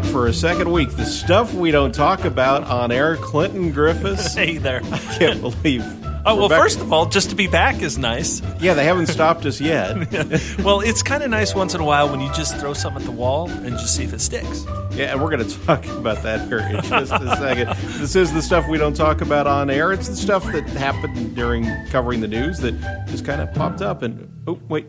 back for a second week. The stuff we don't talk about on air. Clinton Griffiths. Hey there. I can't believe. Oh, well, Rebecca- first of all, just to be back is nice. yeah, they haven't stopped us yet. Well, it's kind of nice once in a while when you just throw something at the wall and just see if it sticks. Yeah, and we're going to talk about that here in just a second. This is the stuff we don't talk about on air. It's the stuff that happened during covering the news that just kind of popped up. And oh, wait.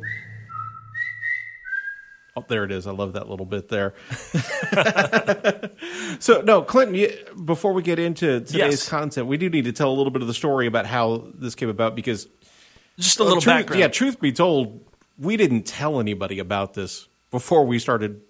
Oh, there it is. I love that little bit there. so, no, Clinton, you, before we get into today's Yes. content, we do need to tell a little bit of the story about how this came about because Just a little truth, background. Yeah, truth be told, we didn't tell anybody about this before we started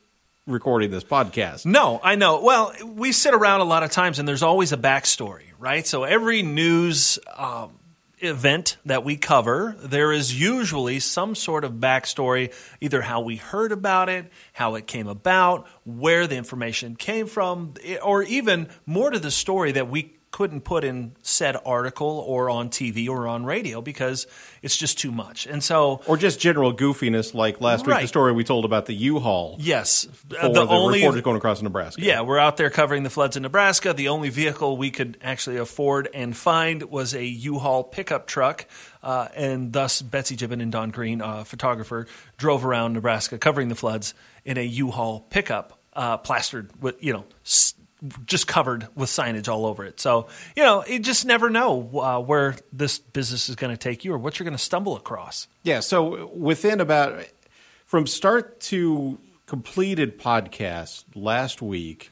recording this podcast. No, I know. Well, we sit around a lot of times, and there's always a backstory, right? So every news um, event that we cover, there is usually some sort of backstory, either how we heard about it, how it came about, where the information came from, or even more to the story that we couldn't put in said article or on TV or on radio because it's just too much. And so, Or just general goofiness, like last week, the story we told about the U-Haul yes, for the the, only reporters going across Nebraska. Yeah, we're out there covering the floods in Nebraska. The only vehicle we could actually afford and find was a U-Haul pickup truck, uh, and thus Betsy Jibben and Don Green, uh, photographer, drove around Nebraska covering the floods in a U-Haul pickup, uh, plastered with you know. S- just covered with signage all over it. So, you know, you just never know uh, where this business is going to take you or what you're going to stumble across. Yeah, so within about from start to completed podcast last week,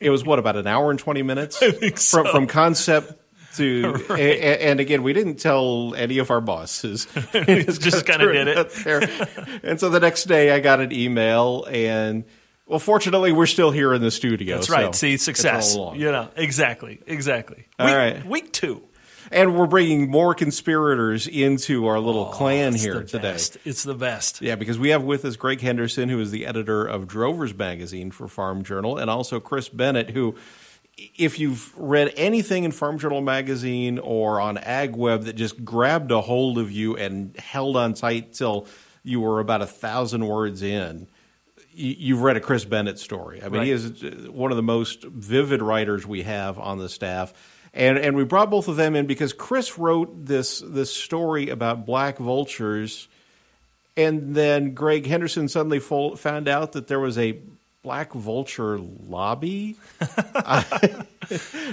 it was what about an hour and twenty minutes think so. from from concept to a- a- and again we didn't tell any of our bosses. just kinda did it. And so the next day I got an email and well fortunately we're still here in the studio. That's so right. See, it's success. You know, exactly, exactly. All week, right. week two. And we're bringing more conspirators into our little oh, clan Oh, It's here the today. best. It's the best. Yeah, because we have with us Greg Henderson, who is the editor of Drovers Magazine for Farm Journal, and also Chris Bennett, who, if you've read anything in Farm Journal Magazine or on AgWeb that just grabbed a hold of you and held on tight till you were about a thousand words in, you've read a Chris Bennett story. I mean, he is uh, one of the most vivid writers we have on the staff. And, and we brought both of them in because Chris wrote this this story about black vultures and then Greg Henderson suddenly fo- found out that there was a black vulture lobby.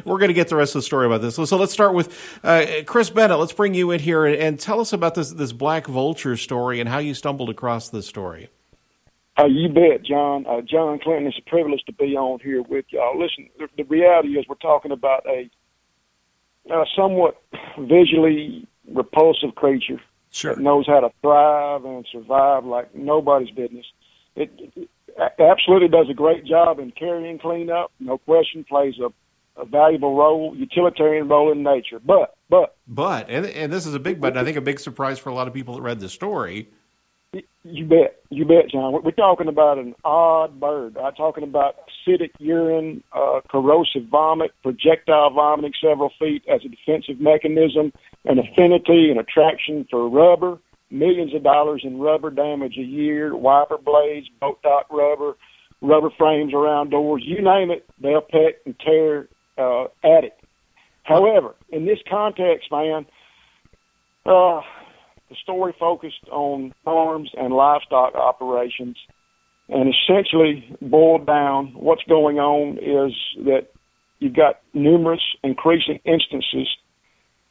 We're going to get the rest of the story about this. So, so let's start with uh, Chris Bennett. Let's bring you in here and, and tell us about this this black vulture story and how you stumbled across this story. Uh, you bet, John. Uh, John Clinton, it's a privilege to be on here with y'all. Listen, the, the reality is we're talking about a, a somewhat visually repulsive creature Sure. that knows how to thrive and survive like nobody's business. It, it absolutely does a great job in carrion cleanup. No question, plays a, a valuable role, utilitarian role in nature. But, but But and, and this is a big but. and I think a big surprise for a lot of people that read the story. You bet, you bet, John. We're, talking about an odd bird. I'm talking about acidic urine, uh, corrosive vomit, projectile vomiting several feet as a defensive mechanism, an affinity and attraction for rubber, millions of dollars in rubber damage a year, wiper blades, boat dock rubber, rubber frames around doors, you name it, they'll peck and tear uh, at it. However, in this context, man, uh, the story focused on farms and livestock operations and essentially boiled down what's going on is that you've got numerous increasing instances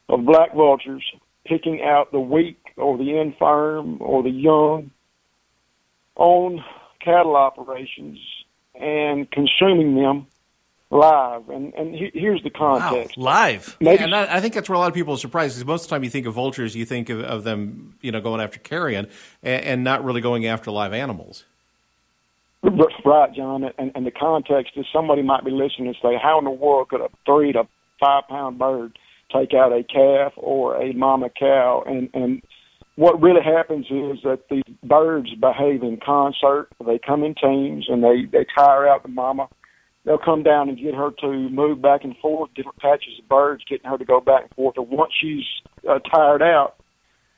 of black vultures picking out the weak or the infirm or the young on cattle operations and consuming them live. And, and he- here's the Wow. context. Live. Maybe And I, I think that's where a lot of people are surprised because most of the time you think of vultures, you think of, of them, you know, going after carrion and, and not really going after live animals. Right, John. And, and the context is somebody might be listening and say, how in the world could a three to five pound bird take out a calf or a mama cow? And, and what really happens is that the birds behave in concert. They come in teams and they, they tire out the mama. They'll come down and get her to move back and forth, different patches of birds, getting her to go back and forth. And once she's uh, tired out,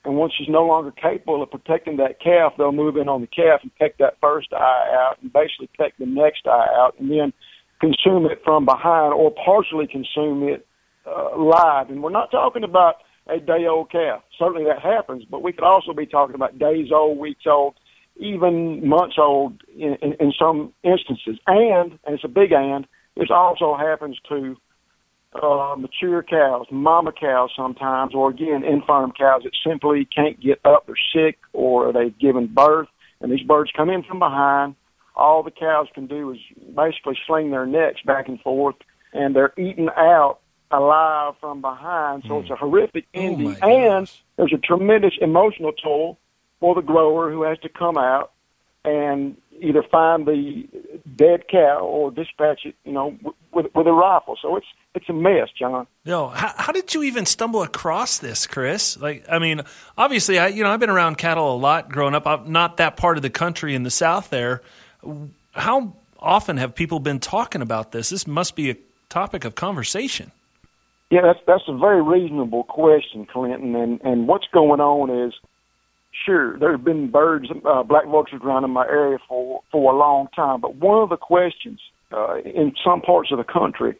And once she's no longer capable of protecting that calf, they'll move in on the calf and peck that first eye out and basically peck the next eye out and then consume it from behind or partially consume it uh, live. And we're not talking about a day old calf. Certainly that happens, but we could also be talking about days old, weeks old, even months old in, in, in some instances. And, and it's a big and, this also happens to uh, mature cows, mama cows sometimes, or again, infirm cows that simply can't get up, they're sick, or they've given birth, and these birds come in from behind. All the cows can do is basically sling their necks back and forth, and they're eaten out alive from behind. So mm. it's a horrific oh, ending, oh and there's a tremendous emotional toll for the grower who has to come out and either find the dead cow or dispatch it, you know, with with a rifle. So it's it's a mess, John. No, how, how did you even stumble across this, Chris? Like, I mean, obviously, I you know I've been around cattle a lot growing up. I'm not that part of the country in the south there. How often have people been talking about this? This must be a topic of conversation. Yeah, that's that's a very reasonable question, Clinton. And and what's going on is sure, there have been birds, uh, black vultures around in my area for for a long time. But one of the questions uh, in some parts of the country,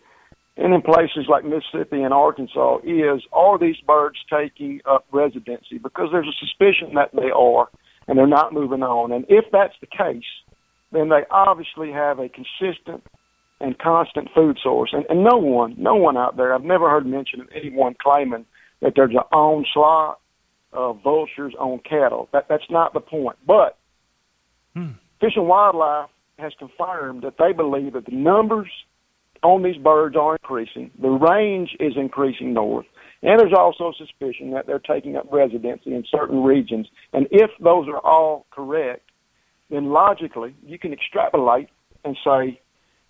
and in places like Mississippi and Arkansas, is are these birds taking up residency? Because there's a suspicion that they are, and they're not moving on. And if that's the case, then they obviously have a consistent and constant food source. And, and no one, no one out there, I've never heard mention of anyone claiming that there's an onslaught uh, vultures on cattle. That that's not the point. But hmm. Fish and Wildlife has confirmed that they believe that the numbers on these birds are increasing. The range is increasing north. And there's also suspicion that they're taking up residency in certain regions. And if those are all correct, then logically you can extrapolate and say,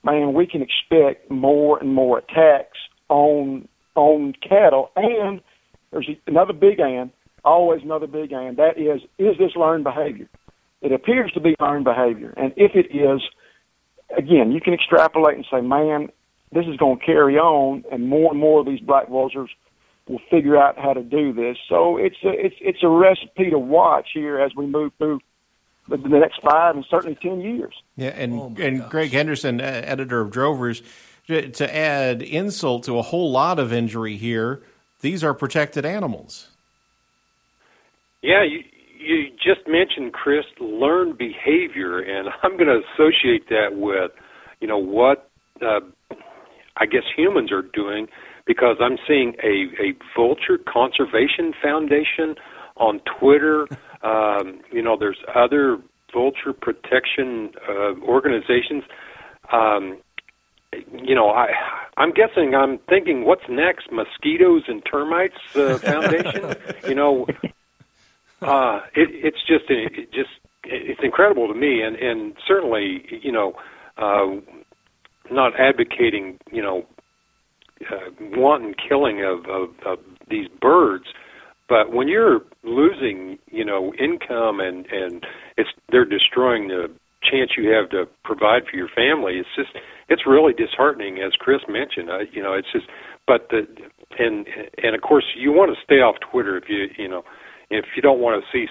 man, we can expect more and more attacks on on cattle. And there's another big and always another big and that is, is this learned behavior? It appears to be learned behavior. And if it is, again, you can extrapolate and say, man, this is going to carry on, and more and more of these black vultures will figure out how to do this. So it's a, it's it's a recipe to watch here as we move through the, the next five and certainly ten years. Yeah, and oh and gosh. Greg Henderson, uh, editor of Drovers, to, to add insult to a whole lot of injury here, these are protected animals. Yeah, you, you just mentioned, Chris, learned behavior, and I'm going to associate that with, you know, what uh, I guess humans are doing because I'm seeing a, a vulture conservation foundation on Twitter. um, you know, there's other vulture protection uh, organizations. Um, you know, I I'm guessing I'm thinking, what's next? Mosquitoes and termites uh, foundation. you know, uh, it, it's just it just it's incredible to me, and and certainly you know, uh, not advocating you know, uh, wanton killing of, of of these birds, but when you're losing you know income and and it's they're destroying the chance you have to provide for your family, it's just it's really disheartening, as Chris mentioned. You know, it's just but the and and of course you want to stay off Twitter if you you know if you don't want to see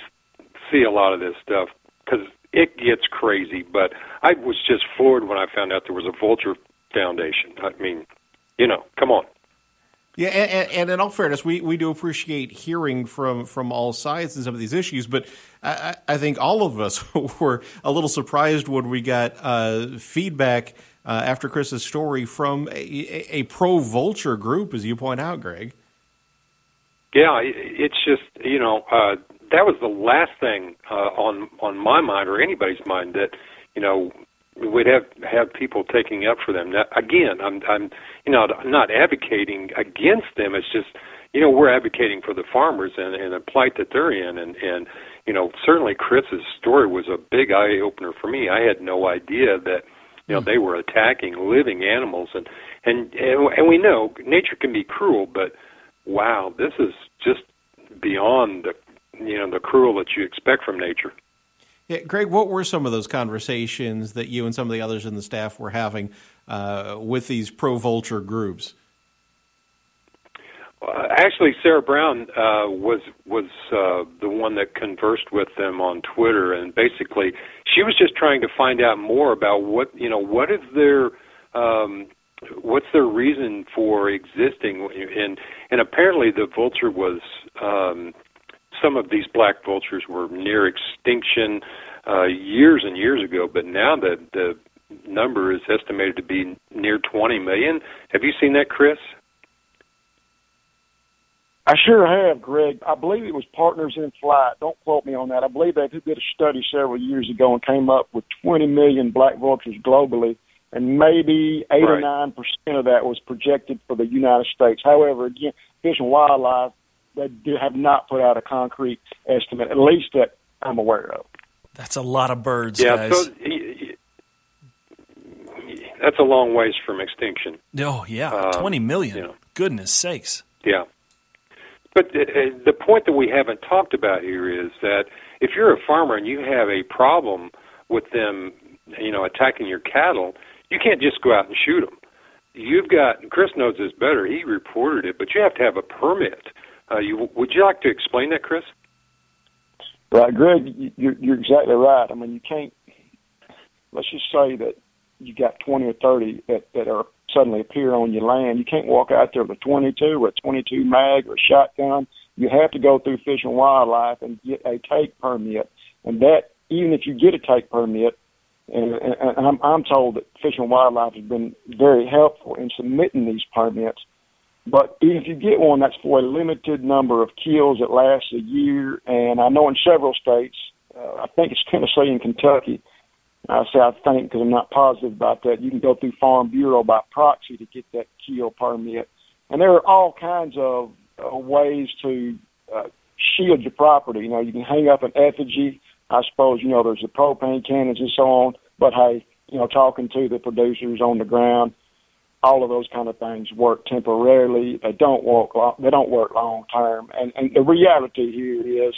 see a lot of this stuff because it gets crazy. But I was just floored when I found out there was a Vulture Foundation. I mean, you know, come on. Yeah, and, and, in all fairness, we, we do appreciate hearing from, from all sides in some of these issues, but I, I think all of us were a little surprised when we got uh, feedback uh, after Chris's story from a, a pro vulture group, as you point out, Greg. Yeah, it's just you know uh, that was the last thing uh, on on my mind or anybody's mind that you know we'd have have people taking up for them. Now, again, I'm I'm you know not advocating against them. It's just you know we're advocating for the farmers and, and the plight that they're in, and and you know certainly Chris's story was a big eye opener for me. I had no idea that you know they were attacking living animals, and and and we know nature can be cruel, but wow, this is just beyond the you know the cruel that you expect from nature. Yeah, Greg, what were some of those conversations that you and some of the others in the staff were having uh, with these pro vulture groups? Uh, actually, Sarah Brown uh, was was uh, the one that conversed with them on Twitter, and basically, she was just trying to find out more about what you know what is their um, what's their reason for existing, and and apparently the vulture was um, some of these black vultures were near extinction uh, years and years ago, but now the the number is estimated to be near 20 million. Have you seen that, Chris? I sure have, Greg. I believe it was Partners in Flight. Don't quote me on that. I believe they did a study several years ago and came up with 20 million black vultures globally, and maybe eight right. or nine percent of that was projected for the United States. However, again, Fish and Wildlife they have not put out a concrete estimate, at least that I'm aware of. That's a lot of birds, yeah, guys. So, that's a long ways from extinction. Oh yeah, um, twenty million. You know. Goodness sakes. Yeah. But the, uh, the point that we haven't talked about here is that if you're a farmer and you have a problem with them, you know, attacking your cattle, you can't just go out and shoot them. You've got Chris knows this better. He reported it, but you have to have a permit. Uh, you, would you like to explain that, Chris? Right, Greg, you're, you're exactly right. I mean, you can't. Let's just say that you got 20 or 30 that, that are suddenly appear on your land. You can't walk out there with a 22 or a 22 mag or a shotgun. You have to go through Fish and Wildlife and get a take permit. And that, even if you get a take permit, and, and, I'm, I'm told that Fish and Wildlife has been very helpful in submitting these permits. But if you get one, that's for a limited number of kills that lasts a year. And I know in several states, uh, I think it's Tennessee and Kentucky, I say I think because I'm not positive about that. You can go through Farm Bureau by proxy to get that kill permit, and there are all kinds of uh, ways to uh, shield your property. You know, you can hang up an effigy. I suppose you know there's the propane cannons and so on. But hey, you know, talking to the producers on the ground, all of those kind of things work temporarily. They don't work. Long, they don't work long term. And and the reality here is,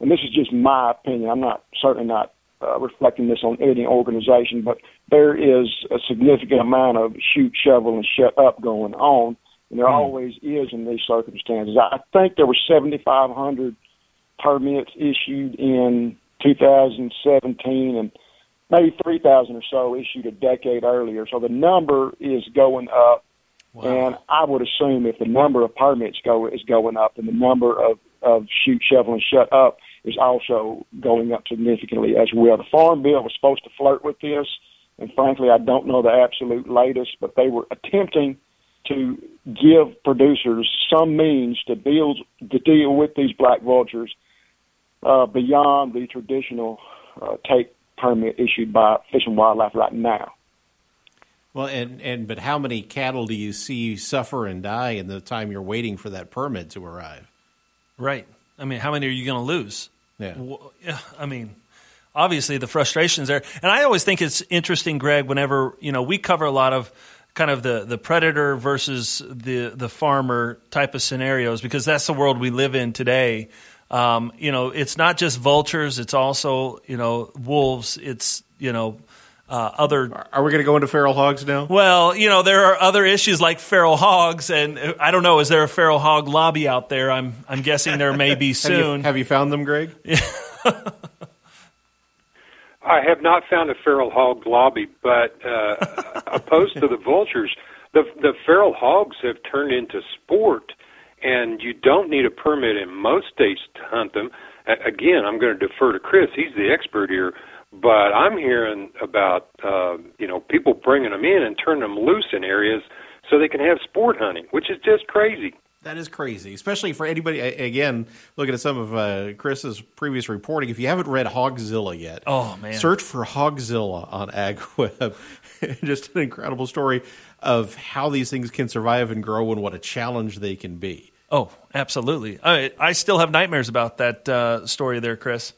and this is just my opinion. I'm not certainly not uh, reflecting this on any organization, but there is a significant amount of shoot, shovel, and shut up going on, and there mm. always is in these circumstances. I think there were 7,500 permits issued in 2017, and maybe 3,000 or so issued a decade earlier. So the number is going up. Wow. And I would assume if the number of permits go is going up and the number of, of shoot, shovel, and shut up is also going up significantly as well. The Farm Bill was supposed to flirt with this, and frankly, I don't know the absolute latest, but they were attempting to give producers some means to deal to deal with these black vultures uh, beyond the traditional uh, take permit issued by Fish and Wildlife right now. Well, and, and but how many cattle do you see suffer and die in the time you're waiting for that permit to arrive? Right. I mean, how many are you going to lose? Yeah. I mean, obviously the frustrations there, and I always think it's interesting, Greg. Whenever you know we cover a lot of kind of the the predator versus the the farmer type of scenarios because that's the world we live in today. Um, you know, it's not just vultures; it's also you know wolves. It's you know uh, other. Are we going to go into feral hogs now? Well, you know there are other issues like feral hogs, and uh, I don't know. Is there a feral hog lobby out there? I'm I'm guessing there may be soon. have, you, have, you, found them, Greg? I have not found a feral hog lobby, but uh, opposed to the vultures, the the feral hogs have turned into sport, and you don't need a permit in most states to hunt them. Again, I'm going to defer to Chris; he's the expert here but I'm hearing about uh, you know people bringing them in and turning them loose in areas so they can have sport hunting, which is just crazy. That is crazy, especially for anybody. Again, looking at some of uh, Chris's previous reporting, if you haven't read Hogzilla yet, oh man, search for Hogzilla on AgWeb. Just an incredible story of how these things can survive and grow, and what a challenge they can be. Oh, absolutely. I, I still have nightmares about that uh, story there, Chris.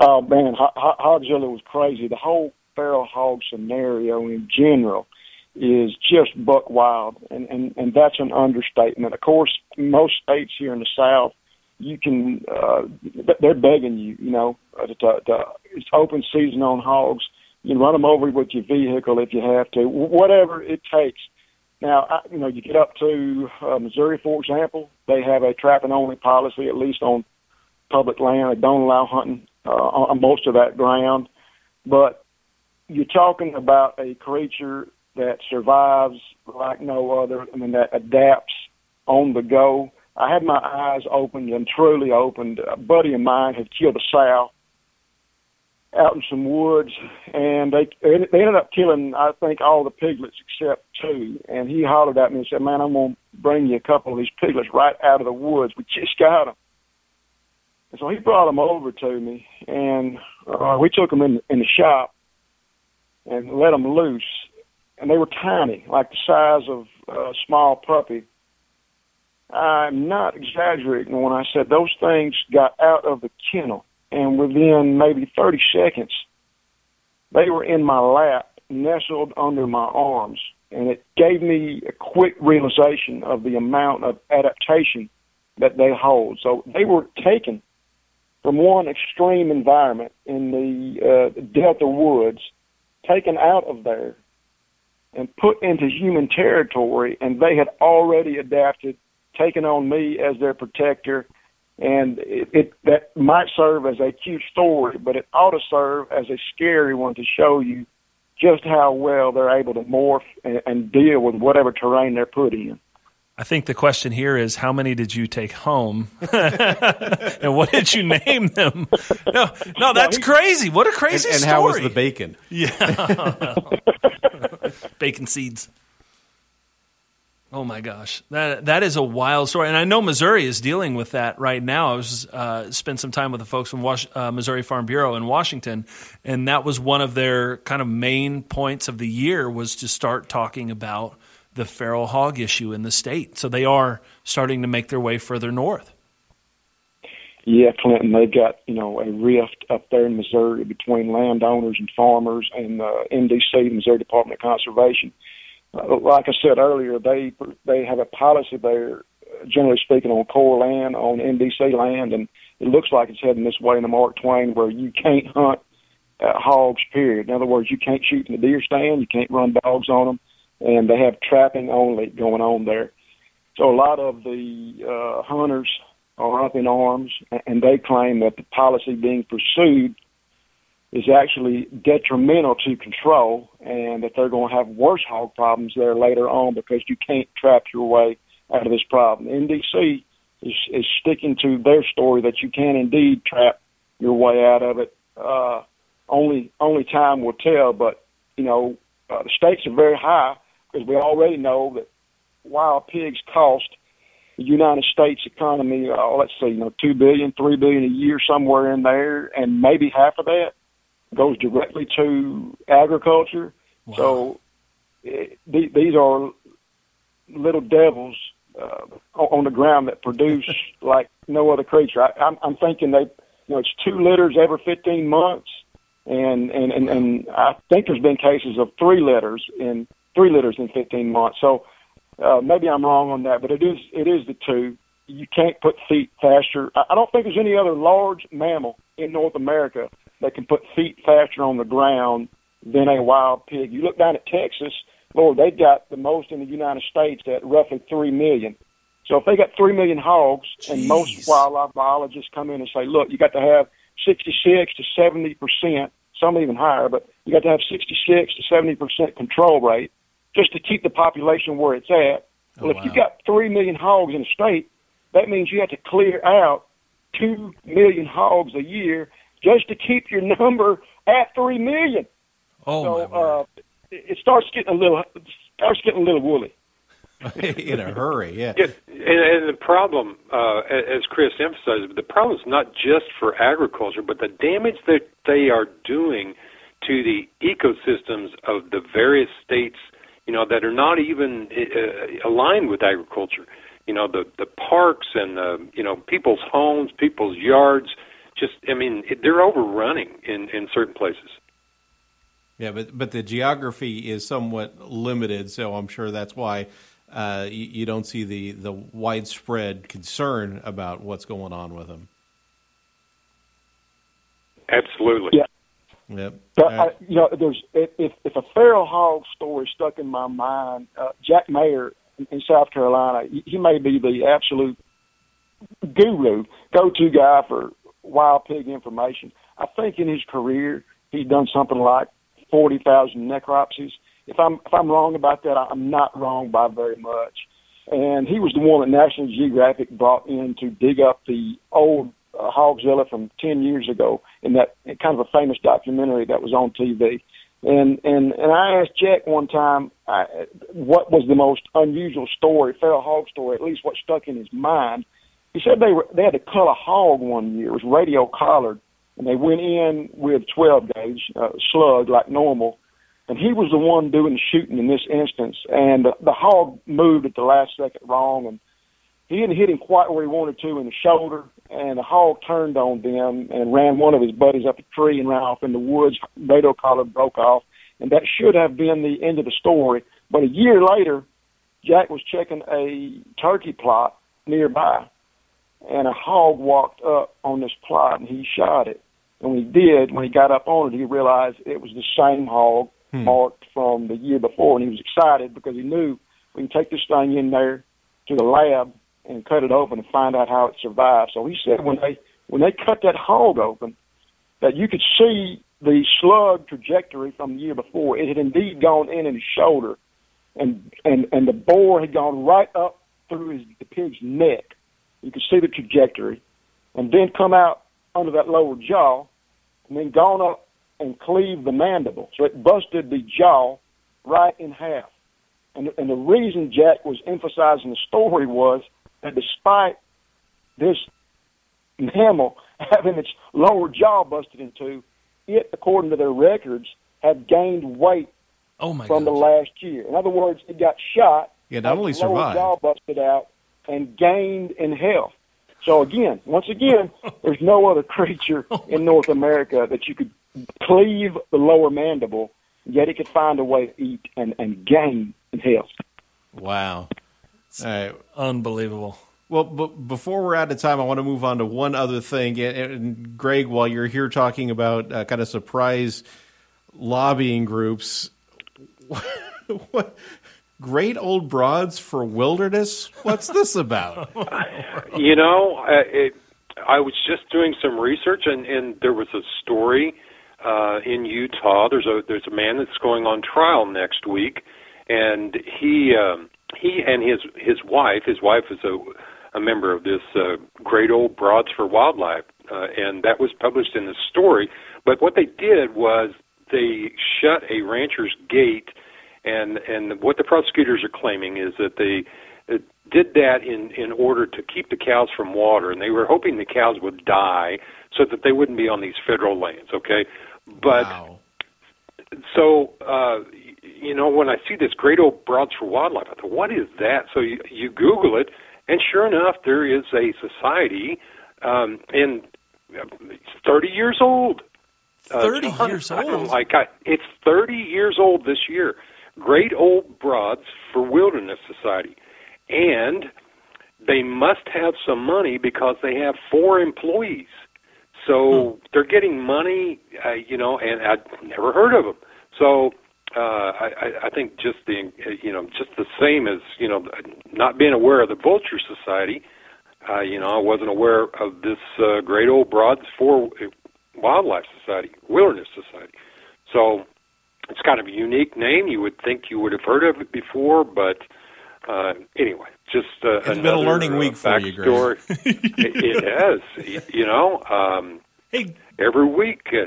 Oh man, Hogzilla was crazy. The whole feral hog scenario in general is just buck wild, and and and that's an understatement. Of course, most states here in the South, you can uh, they're begging you, you know, uh, to, to, it's open season on hogs. You can run them over with your vehicle if you have to, whatever it takes now, you know, you get up to uh, Missouri, for example, they have a trapping only policy, at least on public land. They don't allow hunting uh, on most of that ground. But you're talking about a creature that survives like no other. I mean, that adapts on the go. I had my eyes opened and truly opened. A buddy of mine had killed a sow out in some woods, and they they ended up killing I think all the piglets except two. And he hollered at me and said, "Man, I'm gonna bring you a couple of these piglets right out of the woods. We just got them." And so he brought them over to me, and uh, we took them in in the shop and let them loose. And they were tiny, like the size of a small puppy. I'm not exaggerating when I said those things got out of the kennel and within maybe 30 seconds, they were in my lap, nestled under my arms, and it gave me a quick realization of the amount of adaptation that they hold. So they were taken from one extreme environment in the uh, Delta woods, taken out of there, and put into human territory, and they had already adapted, taken on me as their protector, and it, it that might serve as a cute story, but it ought to serve as a scary one to show you just how well they're able to morph and, and deal with whatever terrain they're put in. I think the question here is how many did you take home, and what did you name them? No, no, that's crazy. What a crazy and, and story! how was the bacon? Yeah, bacon seeds. Oh my gosh, that that is a wild story, and I know Missouri is dealing with that right now. I was uh, spent some time with the folks from Was- uh, Missouri Farm Bureau in Washington, and that was one of their kind of main points of the year was to start talking about the feral hog issue in the state. So they are starting to make their way further north. Yeah, Clinton, they've got you know a rift up there in Missouri between landowners and farmers and uh, MDC, Missouri Department of Conservation like I said earlier, they they have a policy there, generally speaking, on Corps land, on MDC land, and it looks like it's heading this way in the Mark Twain, where you can't hunt uh, hogs. Period. In other words, you can't shoot in the deer stand, you can't run dogs on them, and they have trapping only going on there. So a lot of the uh, hunters are up in arms, and they claim that the policy being pursued is actually detrimental to control and that they're going to have worse hog problems there later on because you can't trap your way out of this problem. MDC is, is sticking to their story that you can indeed trap your way out of it. Uh, only only time will tell, but you know uh, the stakes are very high because we already know that wild pigs cost the United States economy, uh, let's see, you know, two billion, three billion a year, somewhere in there, and maybe half of that goes directly to agriculture. Wow. So it, th- these are little devils uh, on the ground that produce like no other creature. I, I'm, I'm thinking they, you know, it's two litters every 15 months, and and and, and I think there's been cases of three litters in three litters in 15 months. So uh, maybe I'm wrong on that, but it is it is the two. You can't put feet faster. I, I don't think there's any other large mammal in North America that can put feet faster on the ground than a wild pig. You look down at Texas, Lord, they've got the most in the United States at roughly three million. So if they got three million hogs, Jeez. and most wildlife biologists come in and say, look, you got to have 66 to 70 percent, some even higher, but you got to have 66 to 70 percent control rate just to keep the population where it's at. Oh, well, if wow. you got three million hogs in a state, that means you have to clear out two million hogs a year just to keep your number at three million. Oh so, my uh, it starts getting a little starts getting a little woolly. in a hurry, yeah. yeah and, and the problem, uh, as Chris emphasized, the problem is not just for agriculture, but the damage that they are doing to the ecosystems of the various states, you know, that are not even uh, aligned with agriculture. You know, the the parks and the you know people's homes, people's yards just I mean they're overrunning in in certain places. Yeah, but but the geography is somewhat limited, so I'm sure that's why uh, you, you, don't see the the widespread concern about what's going on with them. Absolutely. Yeah. Yep. But Uh, I, you know, there's if if a feral hog story stuck in my mind, uh, Jack Mayer in, in South Carolina, he, he may be the absolute guru, go-to guy for wild pig information. I think in his career he's done something like forty thousand necropsies. If I'm if I'm wrong about that, I'm not wrong by very much. And he was the one that National Geographic brought in to dig up the old uh, Hogzilla from ten years ago in that kind of a famous documentary that was on TV. And and and I asked Jack one time uh, what was the most unusual story, feral hog story, at least what stuck in his mind. He said they were they had to cull a hog one year. It was radio collared, and they went in with 12 gauge uh, slug like normal. And he was the one doing the shooting in this instance. And the, the hog moved at the last second wrong, and he didn't hit him quite where he wanted to in the shoulder. And the hog turned on them and ran one of his buddies up a tree and ran off in the woods. Radio collar broke off, and that should have been the end of the story. But a year later, Jack was checking a turkey plot nearby, and a hog walked up on this plot, and he shot it. And when he did, when he got up on it, he realized it was the same hog hmm. marked from the year before, and he was excited because he knew we can take this thing in there to the lab and cut it open and find out how it survived. So he said when they when they cut that hog open, that you could see the slug trajectory from the year before. It had indeed gone in in his shoulder, and and and the bore had gone right up through his the pig's neck. You can see the trajectory, and then come out under that lower jaw, and then gone up and cleave the mandible. So it busted the jaw right in half. And, and the reason Jack was emphasizing the story was that despite this mammal having its lower jaw busted in two, it, according to their records, had gained weight Oh my from the last year. In other words, it got shot, Yeah, not only its lower survived. jaw busted out, and gained in health. So again, once again, there's no other creature in North America that you could cleave the lower mandible, yet it could find a way to eat and, and gain in health. Wow. All right. Unbelievable. Well, but before we're out of time, I want to move on to one other thing. And, and Greg, while you're here talking about uh, kind of surprise lobbying groups, what great old broads for wilderness? What's this about? You know, uh, it, I was just doing some research, and, and there was a story uh, in Utah. There's a there's a man that's going on trial next week, and he um, he and his his wife. His wife is a a member of this uh, Great Old Broads for Wildlife, uh, and that was published in the story. But what they did was they shut a rancher's gate, and and what the prosecutors are claiming is that they uh, did that in in order to keep the cows from water, and they were hoping the cows would die so that they wouldn't be on these federal lands. Okay, but wow. so uh, you know when I see this great old broads for wildlife, I thought, what is that? So you, you Google it, and sure enough, there is a society, um, and 30 years old. Uh, 30 John, years old? Like I, it's 30 years old this year. Great Old Broads for Wilderness Society, and they must have some money because they have four employees. So they're getting money, uh, you know, and I'd never heard of them. So uh, I, I- I think just the, uh, you know, just the same as you know, not being aware of the Vulture Society. Uh, you know, I wasn't aware of this uh, Great Old Broads for Wildlife Society, Wilderness Society. So it's kind of a unique name. You would think you would have heard of it before, but uh, anyway, just uh, It's been a another, learning uh, week for you, Greg. it, it has, you know, um, Hey, every week uh,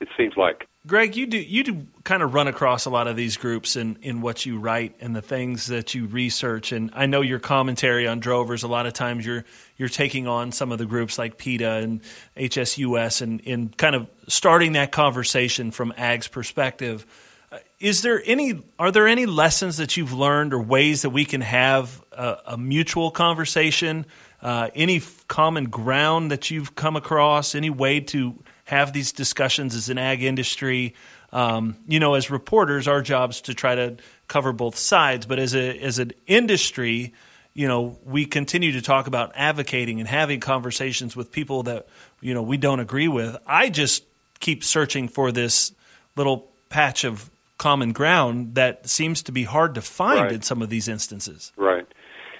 it seems like. Greg, you do you do kind of run across a lot of these groups in, in what you write and the things that you research. And I know your commentary on drovers. A lot of times you're you're taking on some of the groups like PETA and HSUS and in kind of starting that conversation from Ag's perspective. Uh, Is there any are there any lessons that you've learned or ways that we can have a, a mutual conversation? Uh, any f- common ground that you've come across? Any way to have these discussions as an ag industry? Um, you know, as reporters, our job is to try to cover both sides. But as a as an industry, you know, we continue to talk about advocating and having conversations with people that you know we don't agree with. I just keep searching for this little patch of common ground that seems to be hard to find Right. in some of these instances. Right.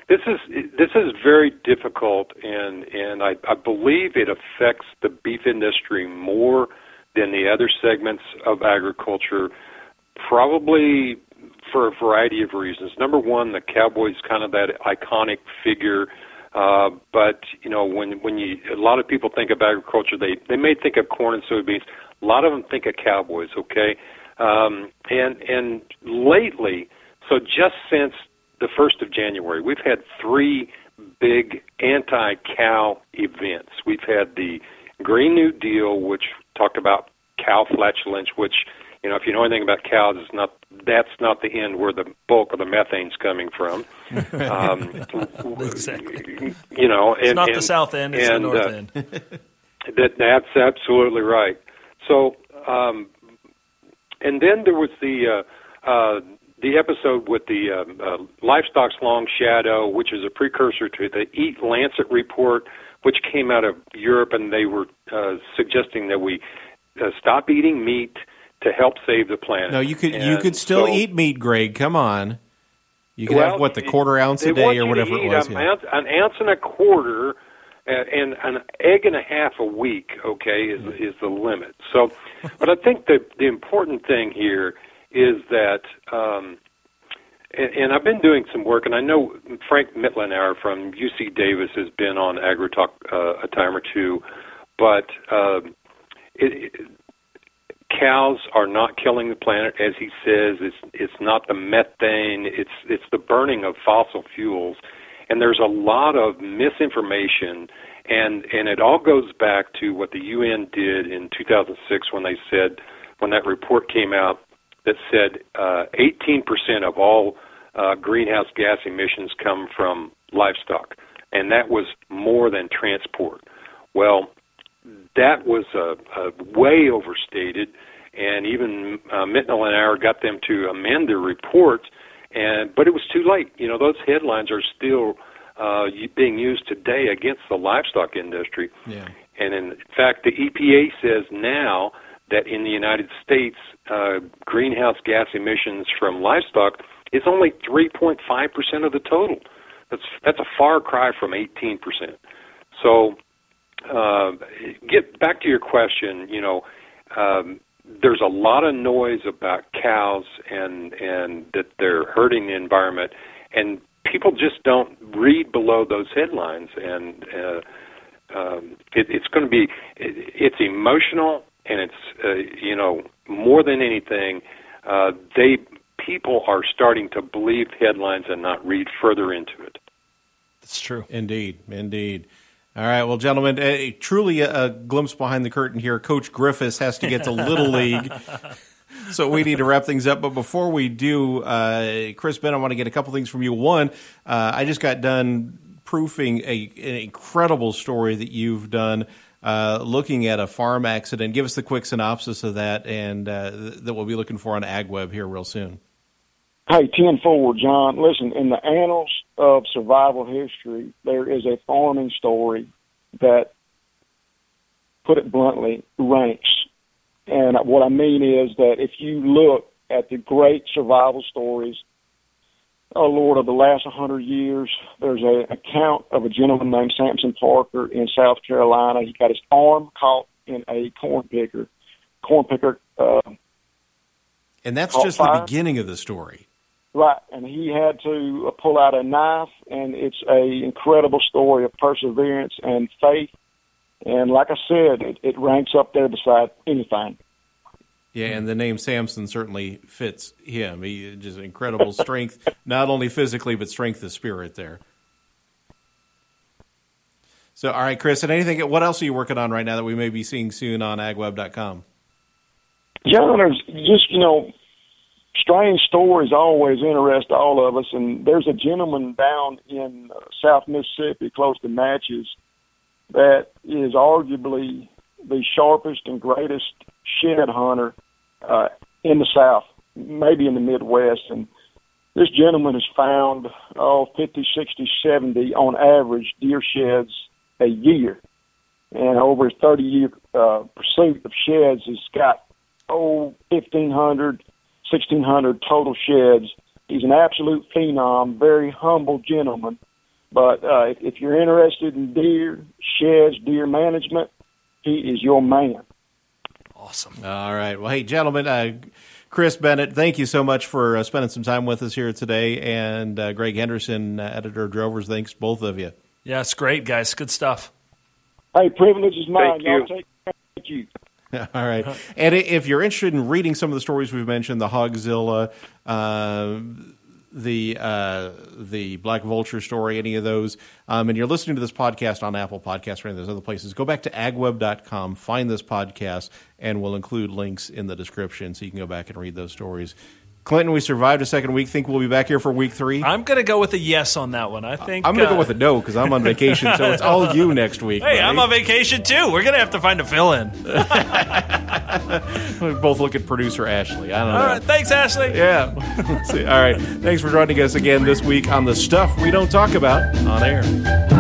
This is this is very difficult, and and I, I believe it affects the beef industry more than the other segments of agriculture, probably for a variety of reasons. Number one, the cowboy's kind of that iconic figure. Uh, but you know, when when you a lot of people think of agriculture, they they may think of corn and soybeans. A lot of them think of cowboys. Okay, um, and and lately, so just since the first of January, we've had three big anti-cow events. We've had the Green New Deal, which talked about cow flatulence, which you know, if you know anything about cows, it's not that's not the end where the bulk of the methane's coming from. Um, Exactly. You know, It's and, not and, the south end; it's and, the north uh, end. that that's absolutely right. So, um, and then there was the uh, uh, the episode with the um, uh, livestock's long shadow, which is a precursor to the Eat Lancet report, which came out of Europe, and they were uh, suggesting that we uh, stop eating meat to help save the planet. No, you could you could still so- eat meat, Greg. Come on. You can well, have what the quarter ounce a day or whatever it was. An, yeah. ounce, an ounce and a quarter and, and an egg and a half a week. Okay, is is the limit. So, but I think the the important thing here is that. Um, and, and I've been doing some work, and I know Frank Mitlenauer from UC Davis has been on AgriTalk uh, a time or two, but um, it, it, cows are not killing the planet, as he says. It's it's not the methane. It's it's the burning of fossil fuels, and there's a lot of misinformation, and and it all goes back to what the UN did in 2006 when they said when that report came out that said uh, 18% of all uh, greenhouse gas emissions come from livestock, and that was more than transport. Well, that was uh, uh, way overstated, and even uh, Mitnell and I got them to amend their report, and but it was too late. You know, those headlines are still uh, being used today against the livestock industry. Yeah. And in fact, the EPA says now that in the United States, uh, greenhouse gas emissions from livestock is only 3.5% of the total. That's that's a far cry from 18%. So, uh, get back to your question. You know, um, there's a lot of noise about cows and and that they're hurting the environment, and people just don't read below those headlines and. Uh, um, it, it's going to be it, it's emotional and it's uh, you know more than anything uh, they people are starting to believe headlines and not read further into it That's true. Indeed, indeed. All right, well, gentlemen, uh, truly a, a glimpse behind the curtain here. Coach Griffiths has to get to Little League, so we need to wrap things up. But before we do, uh, Chris Ben, I want to get a couple things from you. One, uh, I just got done proofing a, an incredible story that you've done. Uh, looking at a farm accident, give us the quick synopsis of that, and uh, that we'll be looking for on AgWeb here real soon. Hey, ten forward, John. Listen, in the annals of survival history, there is a farming story that, put it bluntly, ranks. And what I mean is that if you look at the great survival stories, oh Lord, of the last 100 years, there's an account of a gentleman named Sampson Parker in South Carolina. He got his arm caught in a corn picker. Corn picker uh, And that's just the beginning of the story. Right, and he had to uh, pull out a knife, and it's a incredible story of perseverance and faith. And like I said, it, it ranks up there beside anything. Yeah, and the name Sampson certainly fits him. He just incredible strength, not only physically but strength of spirit there. So, all right, Chris, and anything? What else are you working on right now that we may be seeing soon on agweb.com? John, there's just you know, strange stories always interest all of us. And there's a gentleman down in uh, South Mississippi, close to Natchez, that is arguably the sharpest and greatest shed hunter uh, in the South, maybe in the Midwest. And this gentleman has found oh 50, 60, 70 on average deer sheds a year. and over his 30 year uh, pursuit of sheds, he's got, oh, 1,500, 1,600 total sheds. He's an absolute phenom, very humble gentleman. But uh, if, if you're interested in deer, sheds, deer management, he is your man. Awesome. All right. Well, hey, gentlemen, uh, Chris Bennett, thank you so much for uh, spending some time with us here today. And uh, Greg Henderson, uh, editor of Drovers, thanks both of you. Yeah, it's great, guys. Good stuff. Hey, privilege is mine. Thank Y'all you. take thank you. All right. And if you're interested in reading some of the stories we've mentioned, the Hogzilla, uh, the uh, the Black Vulture story, any of those, um, and you're listening to this podcast on Apple Podcasts or any of those other places, go back to agweb.com, find this podcast, and we'll include links in the description so you can go back and read those stories. Clinton, we survived a second week. Think we'll be back here for week three? I'm going to go with a yes on that one. I think I'm going to uh, go with a no because I'm on vacation, so it's all you next week. Hey, I'm on vacation too. We're going to have to find a fill in. We both look at producer Ashley. I don't know. All right. Thanks, Ashley. Yeah. See. All right. Thanks for joining us again this week on the stuff we don't talk about on air.